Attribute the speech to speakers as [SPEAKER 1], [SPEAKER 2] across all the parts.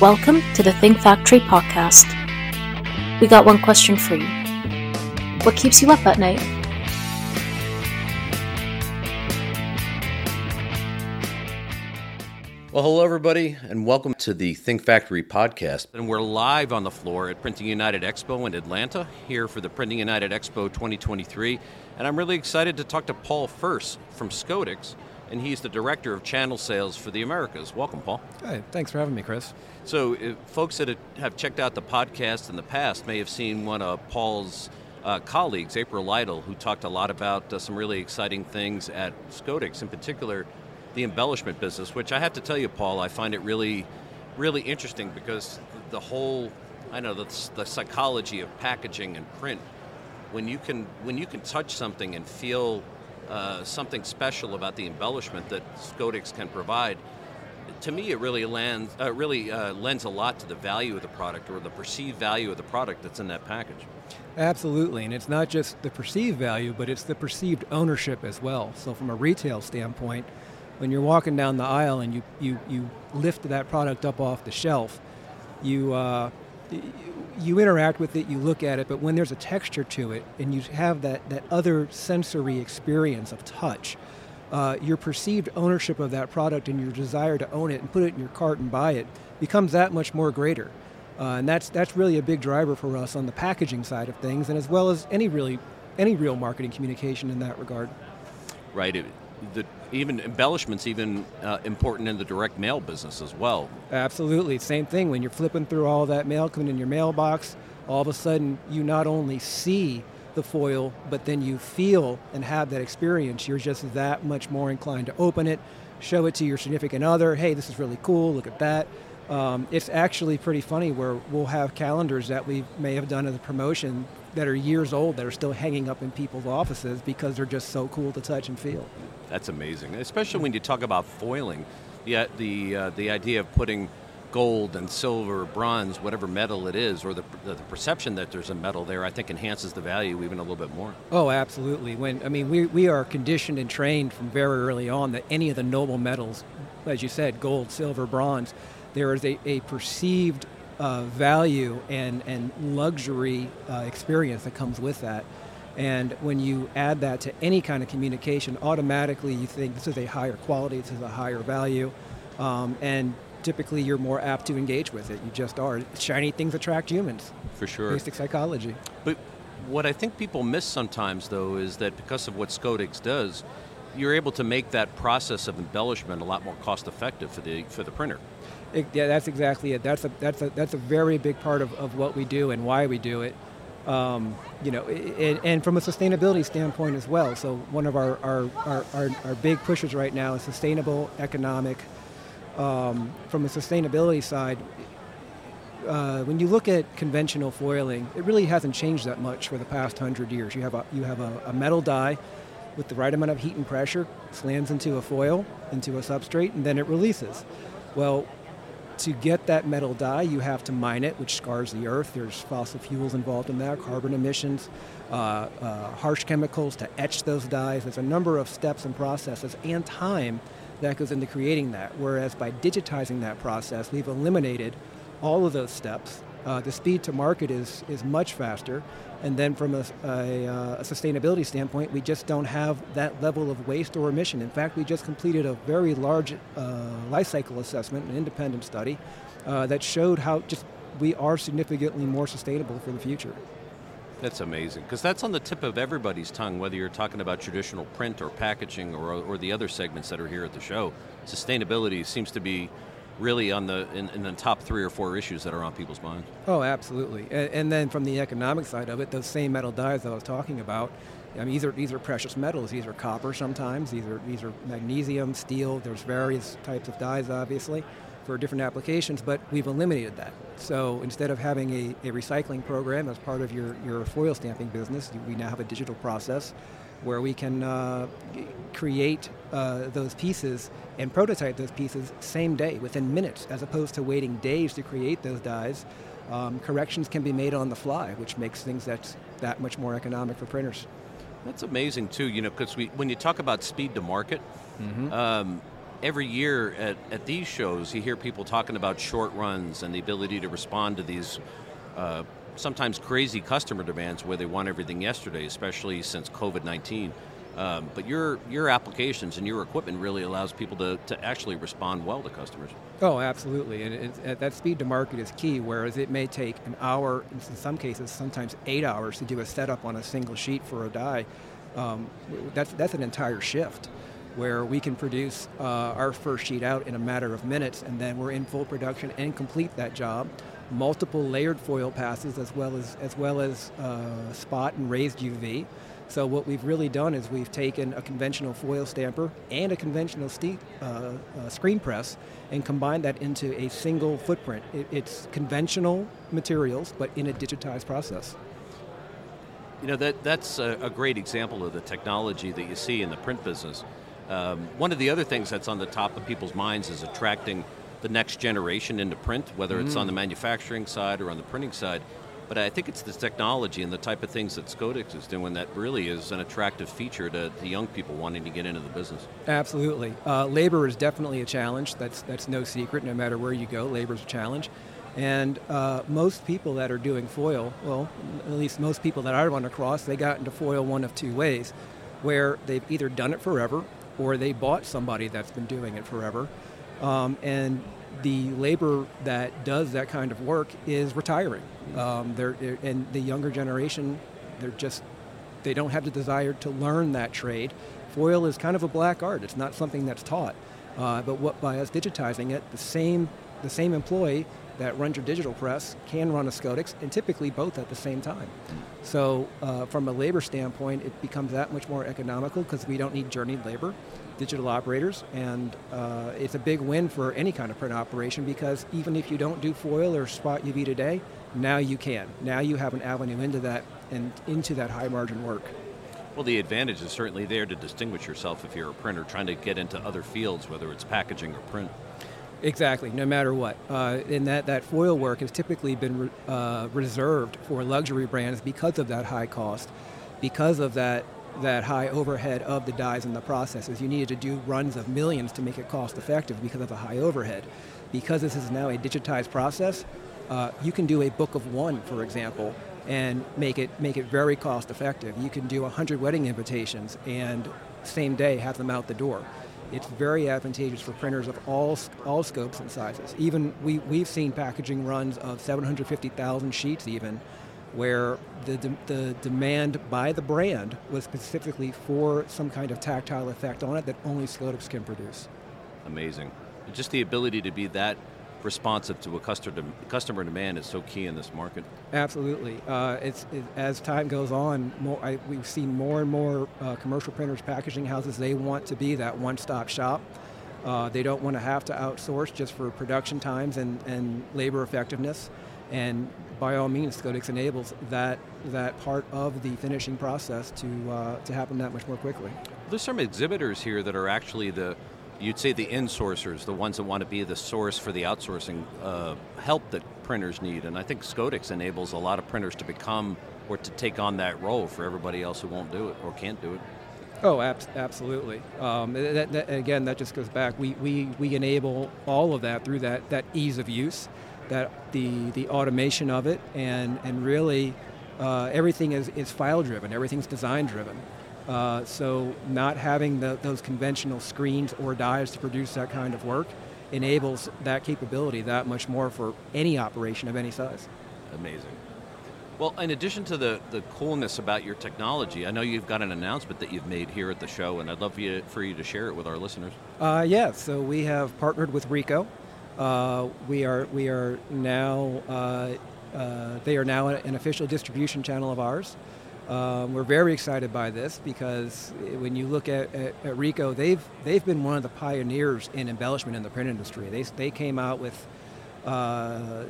[SPEAKER 1] Welcome to the Think Factory podcast. We got one question for you. What keeps you up at night?
[SPEAKER 2] Well, hello, everybody, and welcome to the Think Factory podcast. And we're live on the floor at Printing United Expo in Atlanta, here for the Printing United Expo 2023. And I'm really excited to talk to Paul Furse from Scodix, and he's the Director of Channel Sales for the Americas. Welcome, Paul.
[SPEAKER 3] Hi, thanks for having me, Chris.
[SPEAKER 2] So, uh, folks that have checked out the podcast in the past may have seen one of Paul's uh, colleagues, April Lytle, who talked a lot about uh, some really exciting things at Scodix, in particular the embellishment business, which I have to tell you, Paul, I find it really, really interesting because the whole, I know, the, the psychology of packaging and print, when you can, when you can touch something and feel uh, something special about the embellishment that Scodix can provide, to me, it really uh, really uh, lends a lot to the value of the product or the perceived value of the product that's in that package.
[SPEAKER 3] Absolutely, and it's not just the perceived value, but it's the perceived ownership as well. So, from a retail standpoint, when you're walking down the aisle and you, you, you lift that product up off the shelf, you, uh, you interact with it, you look at it, but when there's a texture to it and you have that, that other sensory experience of touch, uh, your perceived ownership of that product and your desire to own it and put it in your cart and buy it becomes that much more greater. Uh, and that's, that's really a big driver for us on the packaging side of things, and as well as any really any real marketing communication in that regard.
[SPEAKER 2] Right. It, the, even embellishments even uh, important in the direct mail business as well.
[SPEAKER 3] Absolutely, same thing. When you're flipping through all that mail coming in your mailbox, all of a sudden you not only see the foil, but then you feel and have that experience. You're just that much more inclined to open it, show it to your significant other. Hey, this is really cool. Look at that. Um, it's actually pretty funny where we'll have calendars that we may have done as a promotion that are years old that are still hanging up in people's offices because they're just so cool to touch and feel.
[SPEAKER 2] That's amazing, especially when you talk about foiling. Yet the uh, the idea of putting gold and silver, bronze, whatever metal it is, or the, the perception that there's a metal there, I think enhances the value even a little bit more.
[SPEAKER 3] Oh, absolutely. When I mean, we, we are conditioned and trained from very early on that any of the noble metals, as you said, gold, silver, bronze, there is a, a perceived uh, value and, and luxury uh, experience that comes with that. And when you add that to any kind of communication, automatically you think this is a higher quality, this is a higher value, um, and typically you're more apt to engage with it. You just are. Shiny things attract humans.
[SPEAKER 2] For sure.
[SPEAKER 3] Basic psychology.
[SPEAKER 2] But what I think people miss sometimes, though, is that because of what Scodix does, you're able to make that process of embellishment a lot more cost effective for the for the printer.
[SPEAKER 3] It, yeah, that's exactly it. That's a that's a that's a very big part of, of what we do and why we do it. Um, you know, and, and, from a sustainability standpoint as well. So one of our our, our, our, our big pushes right now is sustainable economic. Um, from a sustainability side, uh, when you look at conventional foiling, it really hasn't changed that much for the past hundred years. You have a you have a, a metal die with the right amount of heat and pressure, slams into a foil, into a substrate, and then it releases. Well, to get that metal die, you have to mine it, which scars the earth. There's fossil fuels involved in that, carbon emissions, uh, uh, harsh chemicals to etch those dies. There's a number of steps and processes and time that goes into creating that. Whereas by digitizing that process, we've eliminated all of those steps. Uh, the speed to market is, is much faster. And then from a, a, uh, a, sustainability standpoint, we just don't have that level of waste or emission. In fact, we just completed a very large uh, life cycle assessment, an independent study, uh, that showed how just we are significantly more sustainable for the future.
[SPEAKER 2] That's amazing because that's on the tip of everybody's tongue, whether you're talking about traditional print or packaging or, or the other segments that are here at the show. Sustainability seems to be really on the in, in, the top three or four issues that are on people's minds.
[SPEAKER 3] Oh, absolutely. And, and, then from the economic side of it, those same metal dies that I was talking about. I mean, these are these are precious metals. These are copper sometimes. These are these are magnesium, steel. There's various types of dies, obviously, for different applications. But we've eliminated that. So instead of having a, a recycling program as part of your your foil stamping business, we now have a digital process where we can uh, create uh, those pieces and prototype those pieces same day, within minutes, as opposed to waiting days to create those dies. Um, corrections can be made on the fly, which makes things that, that much more economic for printers.
[SPEAKER 2] That's amazing too, you know, because when you talk about speed to market, mm-hmm. um, every year at, at these shows, you hear people talking about short runs and the ability to respond to these uh, sometimes crazy customer demands where they want everything yesterday, especially since COVID 19. Um, but your your applications and your equipment really allows people to, to actually respond well to customers.
[SPEAKER 3] Oh, absolutely, and it, that speed to market is key. Whereas it may take an hour, in some cases, sometimes eight hours to do a setup on a single sheet for a die. Um, that's that's an entire shift, where we can produce uh, our first sheet out in a matter of minutes, and then we're in full production and complete that job. Multiple layered foil passes, as well as as well as uh, spot and raised UV. So what we've really done is we've taken a conventional foil stamper and a conventional ste- uh, uh, screen press and combined that into a single footprint. It, it's conventional materials, but in a digitized process.
[SPEAKER 2] You know that that's a, a, great example of the technology that you see in the print business. Um, one of the other things that's on the top of people's minds is attracting the next generation into print, whether mm. it's on the manufacturing side or on the printing side. But I think it's the technology and the type of things that Scodix is doing that really is an attractive feature to, to young people wanting to get into the business.
[SPEAKER 3] Absolutely. Uh, labor is definitely a challenge. That's, that's no secret. No matter where you go, labor is a challenge. And uh, most people that are doing foil, well, at least most people that I run across, they got into foil one of two ways, where they've either done it forever or they bought somebody that's been doing it forever. Um, and the labor that does that kind of work is retiring. Um, they're, they're, and the younger generation, they're just they don't have the desire to learn that trade. Foil is kind of a black art. It's not something that's taught. Uh, but what, by us digitizing it, the same the same employee that runs your digital press can run a Scodix, and typically both at the same time. So, uh, from a labor standpoint, it becomes that much more economical because we don't need journeyed labor digital operators, and uh, it's a big win for any kind of print operation because even if you don't do foil or spot UV today, now you can. Now you have an avenue into that and into that high margin work.
[SPEAKER 2] Well, the advantage is certainly there to distinguish yourself if you're a printer trying to get into other fields, whether it's packaging or print.
[SPEAKER 3] Exactly, no matter what. Uh, and that, that foil work has typically been re- uh, reserved for luxury brands because of that high cost, because of that that high overhead of the dies and the processes. You needed to do runs of millions to make it cost effective because of the high overhead. Because this is now a digitized process, uh, you can do a book of one, for example, and make it make it very cost effective. You can do 100 wedding invitations and same day have them out the door. It's very advantageous for printers of all all scopes and sizes. Even we, we've seen packaging runs of 750,000 sheets even where the, de- the demand by the brand was specifically for some kind of tactile effect on it that only Scodix can produce.
[SPEAKER 2] Amazing. Just the ability to be that responsive to a customer, customer demand is so key in this market.
[SPEAKER 3] Absolutely. Uh, it's, it, as time goes on, more, I, we've seen more and more uh, commercial printers, packaging houses, they want to be that one-stop shop. Uh, they don't want to have to outsource just for production times and, and labor effectiveness. And by all means, Scodix enables that that part of the finishing process to uh, to happen that much more quickly.
[SPEAKER 2] There's some exhibitors here that are actually the you'd say the insourcers, the ones that want to be the source for the outsourcing uh, help that printers need. And I think Scodix enables a lot of printers to become or to take on that role for everybody else who won't do it or can't do it.
[SPEAKER 3] Oh, ab- absolutely. Um, that, that, again, that just goes back. We, we, we enable all of that through that, that ease of use that the the automation of it and and really uh, everything is, is file driven everything's design driven uh, so not having the, those conventional screens or dies to produce that kind of work enables that capability that much more for any operation of any size
[SPEAKER 2] amazing well, in addition to the, the coolness about your technology, I know you've got an announcement that you've made here at the show, and I'd love for you, for you to share it with our listeners.
[SPEAKER 3] Uh, yeah, so we have partnered with Ricoh. uh, we are we are now uh, uh, they are now an official distribution channel of ours. Um, we're very excited by this because when you look at, at, at, Ricoh, they've they've been one of the pioneers in embellishment in the print industry. They, they came out with uh,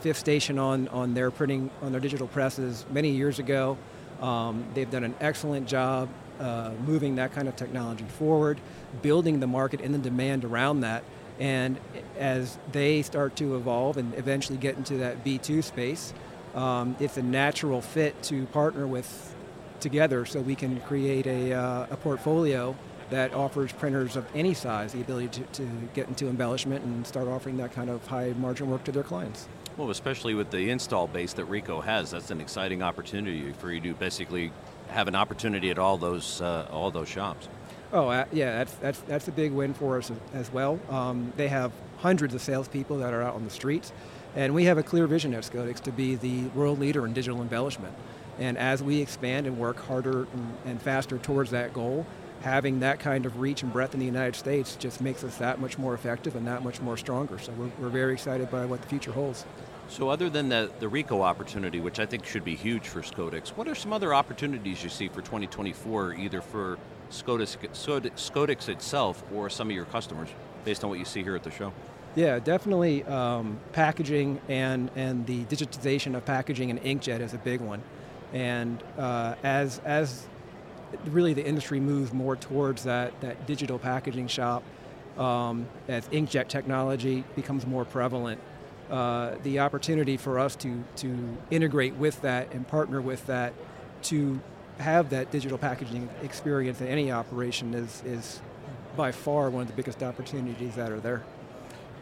[SPEAKER 3] fifth station on, on their printing on their digital presses many years ago. Um, they've done an excellent job uh, moving that kind of technology forward, building the market and the demand around that. And as they start to evolve and eventually get into that B2 space, um, it's a natural fit to partner with together so we can create a, uh, a portfolio that offers printers of any size the ability to, to get into embellishment and start offering that kind of high margin work to their clients.
[SPEAKER 2] Well, especially with the install base that Ricoh has, that's an exciting opportunity for you to basically have an opportunity at all those uh, all those shops.
[SPEAKER 3] Oh uh, yeah, that's that's that's a big win for us as well. Um, they have hundreds of salespeople that are out on the streets, and we have a clear vision at Scodix to be the world leader in digital embellishment. And as we expand and work harder and, faster towards that goal, having that kind of reach and breadth in the United States just makes us that much more effective and that much more stronger. So we're, we're very excited by what the future holds.
[SPEAKER 2] So other than the, the Ricoh opportunity, which I think should be huge for Scodix, what are some other opportunities you see for 2024, either for Scodix, Scodix itself or some of your customers, based on what you see here at the show?
[SPEAKER 3] Yeah, definitely um, packaging and, and the digitization of packaging and inkjet is a big one. And uh, as, as really the industry moves more towards that, that digital packaging shop, um, as inkjet technology becomes more prevalent, uh, the opportunity for us to, to integrate with that and partner with that to have that digital packaging experience in any operation is, is by far one of the biggest opportunities that are there.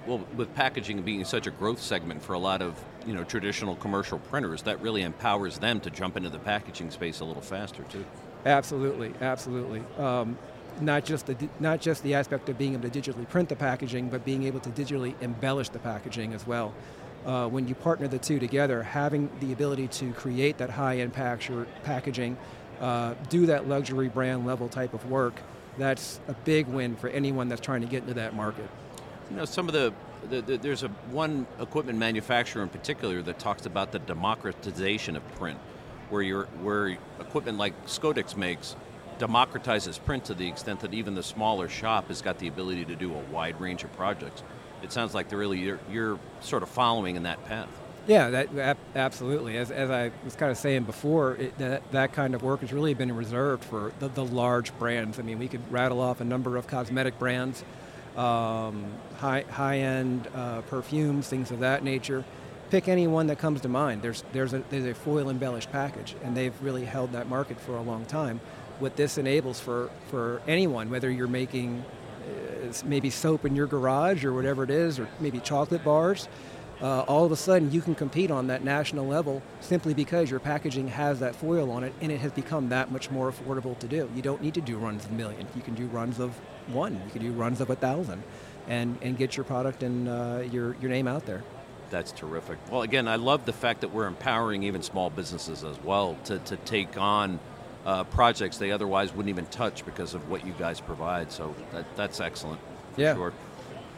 [SPEAKER 2] Well, with packaging being such a growth segment for a lot of you know traditional commercial printers, that really empowers them to jump into the packaging space a little faster too.
[SPEAKER 3] Absolutely, absolutely. Um, not just the not just the aspect of being able to digitally print the packaging, but being able to digitally embellish the packaging as well. Uh, when you partner the two together, having the ability to create that high-end packaging, uh, do that luxury brand level type of work, that's a big win for anyone that's trying to get into that market.
[SPEAKER 2] You know, some of the, the, the there's a one equipment manufacturer in particular that talks about the democratization of print, where you where equipment like Scodix makes democratizes print to the extent that even the smaller shop has got the ability to do a wide range of projects. It sounds like they're really you're, you're sort of following in that path.
[SPEAKER 3] Yeah, that, absolutely. As, as I was kind of saying before, it, that, that kind of work has really been reserved for the, the large brands. I mean, we could rattle off a number of cosmetic brands, um, high, high-end uh, perfumes, things of that nature. Pick any one that comes to mind. There's, there's, a, there's a foil embellished package, and they've really held that market for a long time what this enables for, for anyone, whether you're making uh, maybe soap in your garage or whatever it is, or maybe chocolate bars, uh, all of a sudden you can compete on that national level simply because your packaging has that foil on it and it has become that much more affordable to do. You don't need to do runs of a million. You can do runs of one. You can do runs of a thousand and, and get your product and uh, your, your name out there.
[SPEAKER 2] That's terrific. Well, again, I love the fact that we're empowering even small businesses as well to, to take on uh, projects they otherwise wouldn't even touch because of what you guys provide. So that, that's excellent.
[SPEAKER 3] yeah.
[SPEAKER 2] Sure.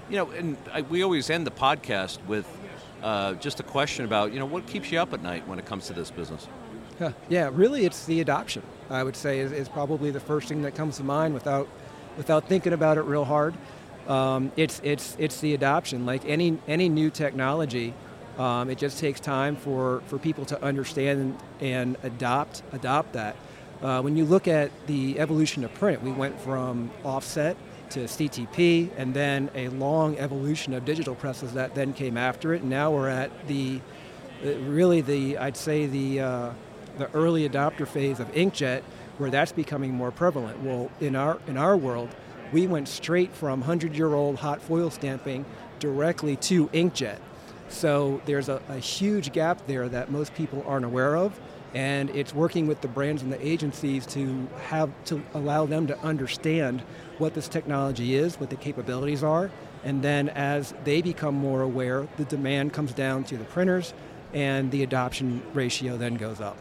[SPEAKER 2] You know, and I, we always end the podcast with uh, just a question about you know what keeps you up at night when it comes to this business.
[SPEAKER 3] Yeah, yeah really, it's the adoption. I would say is, is probably the first thing that comes to mind without without thinking about it real hard. Um, it's it's it's the adoption. Like any any new technology, um, it just takes time for, for people to understand and adopt adopt that. Uh, when you look at the evolution of print, we went from offset to CTP, and then a long evolution of digital presses that then came after it. And now we're at the uh, really the I'd say the uh, the early adopter phase of inkjet, where that's becoming more prevalent. Well, in our in our world, we went straight from 100-year-old hot foil stamping directly to inkjet. So there's a, a huge gap there that most people aren't aware of and it's working with the brands and the agencies to have to allow them to understand what this technology is, what the capabilities are, and then as they become more aware, the demand comes down to the printers, and the adoption ratio then goes up.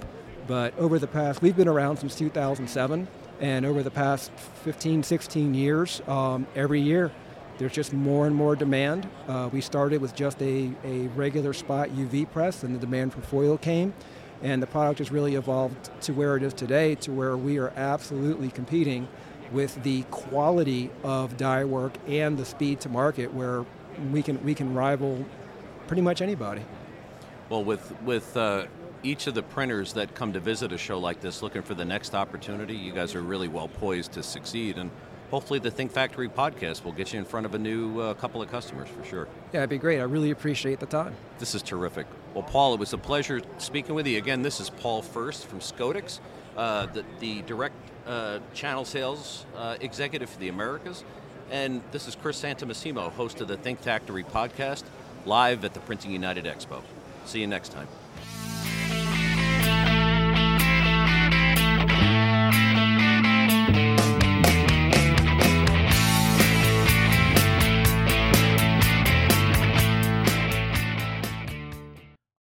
[SPEAKER 3] But over the past, we've been around since 2007, and over the past 15, 16 years, um, every year there's just more and more demand. Uh, we started with just a, a regular spot UV press, and the demand for foil came. And the product has really evolved to where it is today, to where we are absolutely competing with the quality of die work and the speed to market, where we can we can rival pretty much anybody.
[SPEAKER 2] Well, with with uh, each of the printers that come to visit a show like this, looking for the next opportunity, you guys are really well poised to succeed and hopefully the Think Factory podcast will get you in front of a new uh, couple of customers for sure.
[SPEAKER 3] Yeah, it'd be great. I really appreciate the time.
[SPEAKER 2] This is terrific. Well, Paul, it was a pleasure speaking with you. Again, this is Paul Furse from Scodix, uh, the, the direct uh, channel sales uh, executive for the Americas. And this is Chris Santomassimo, host of the Think Factory podcast, live at the Printing United Expo. See you next time.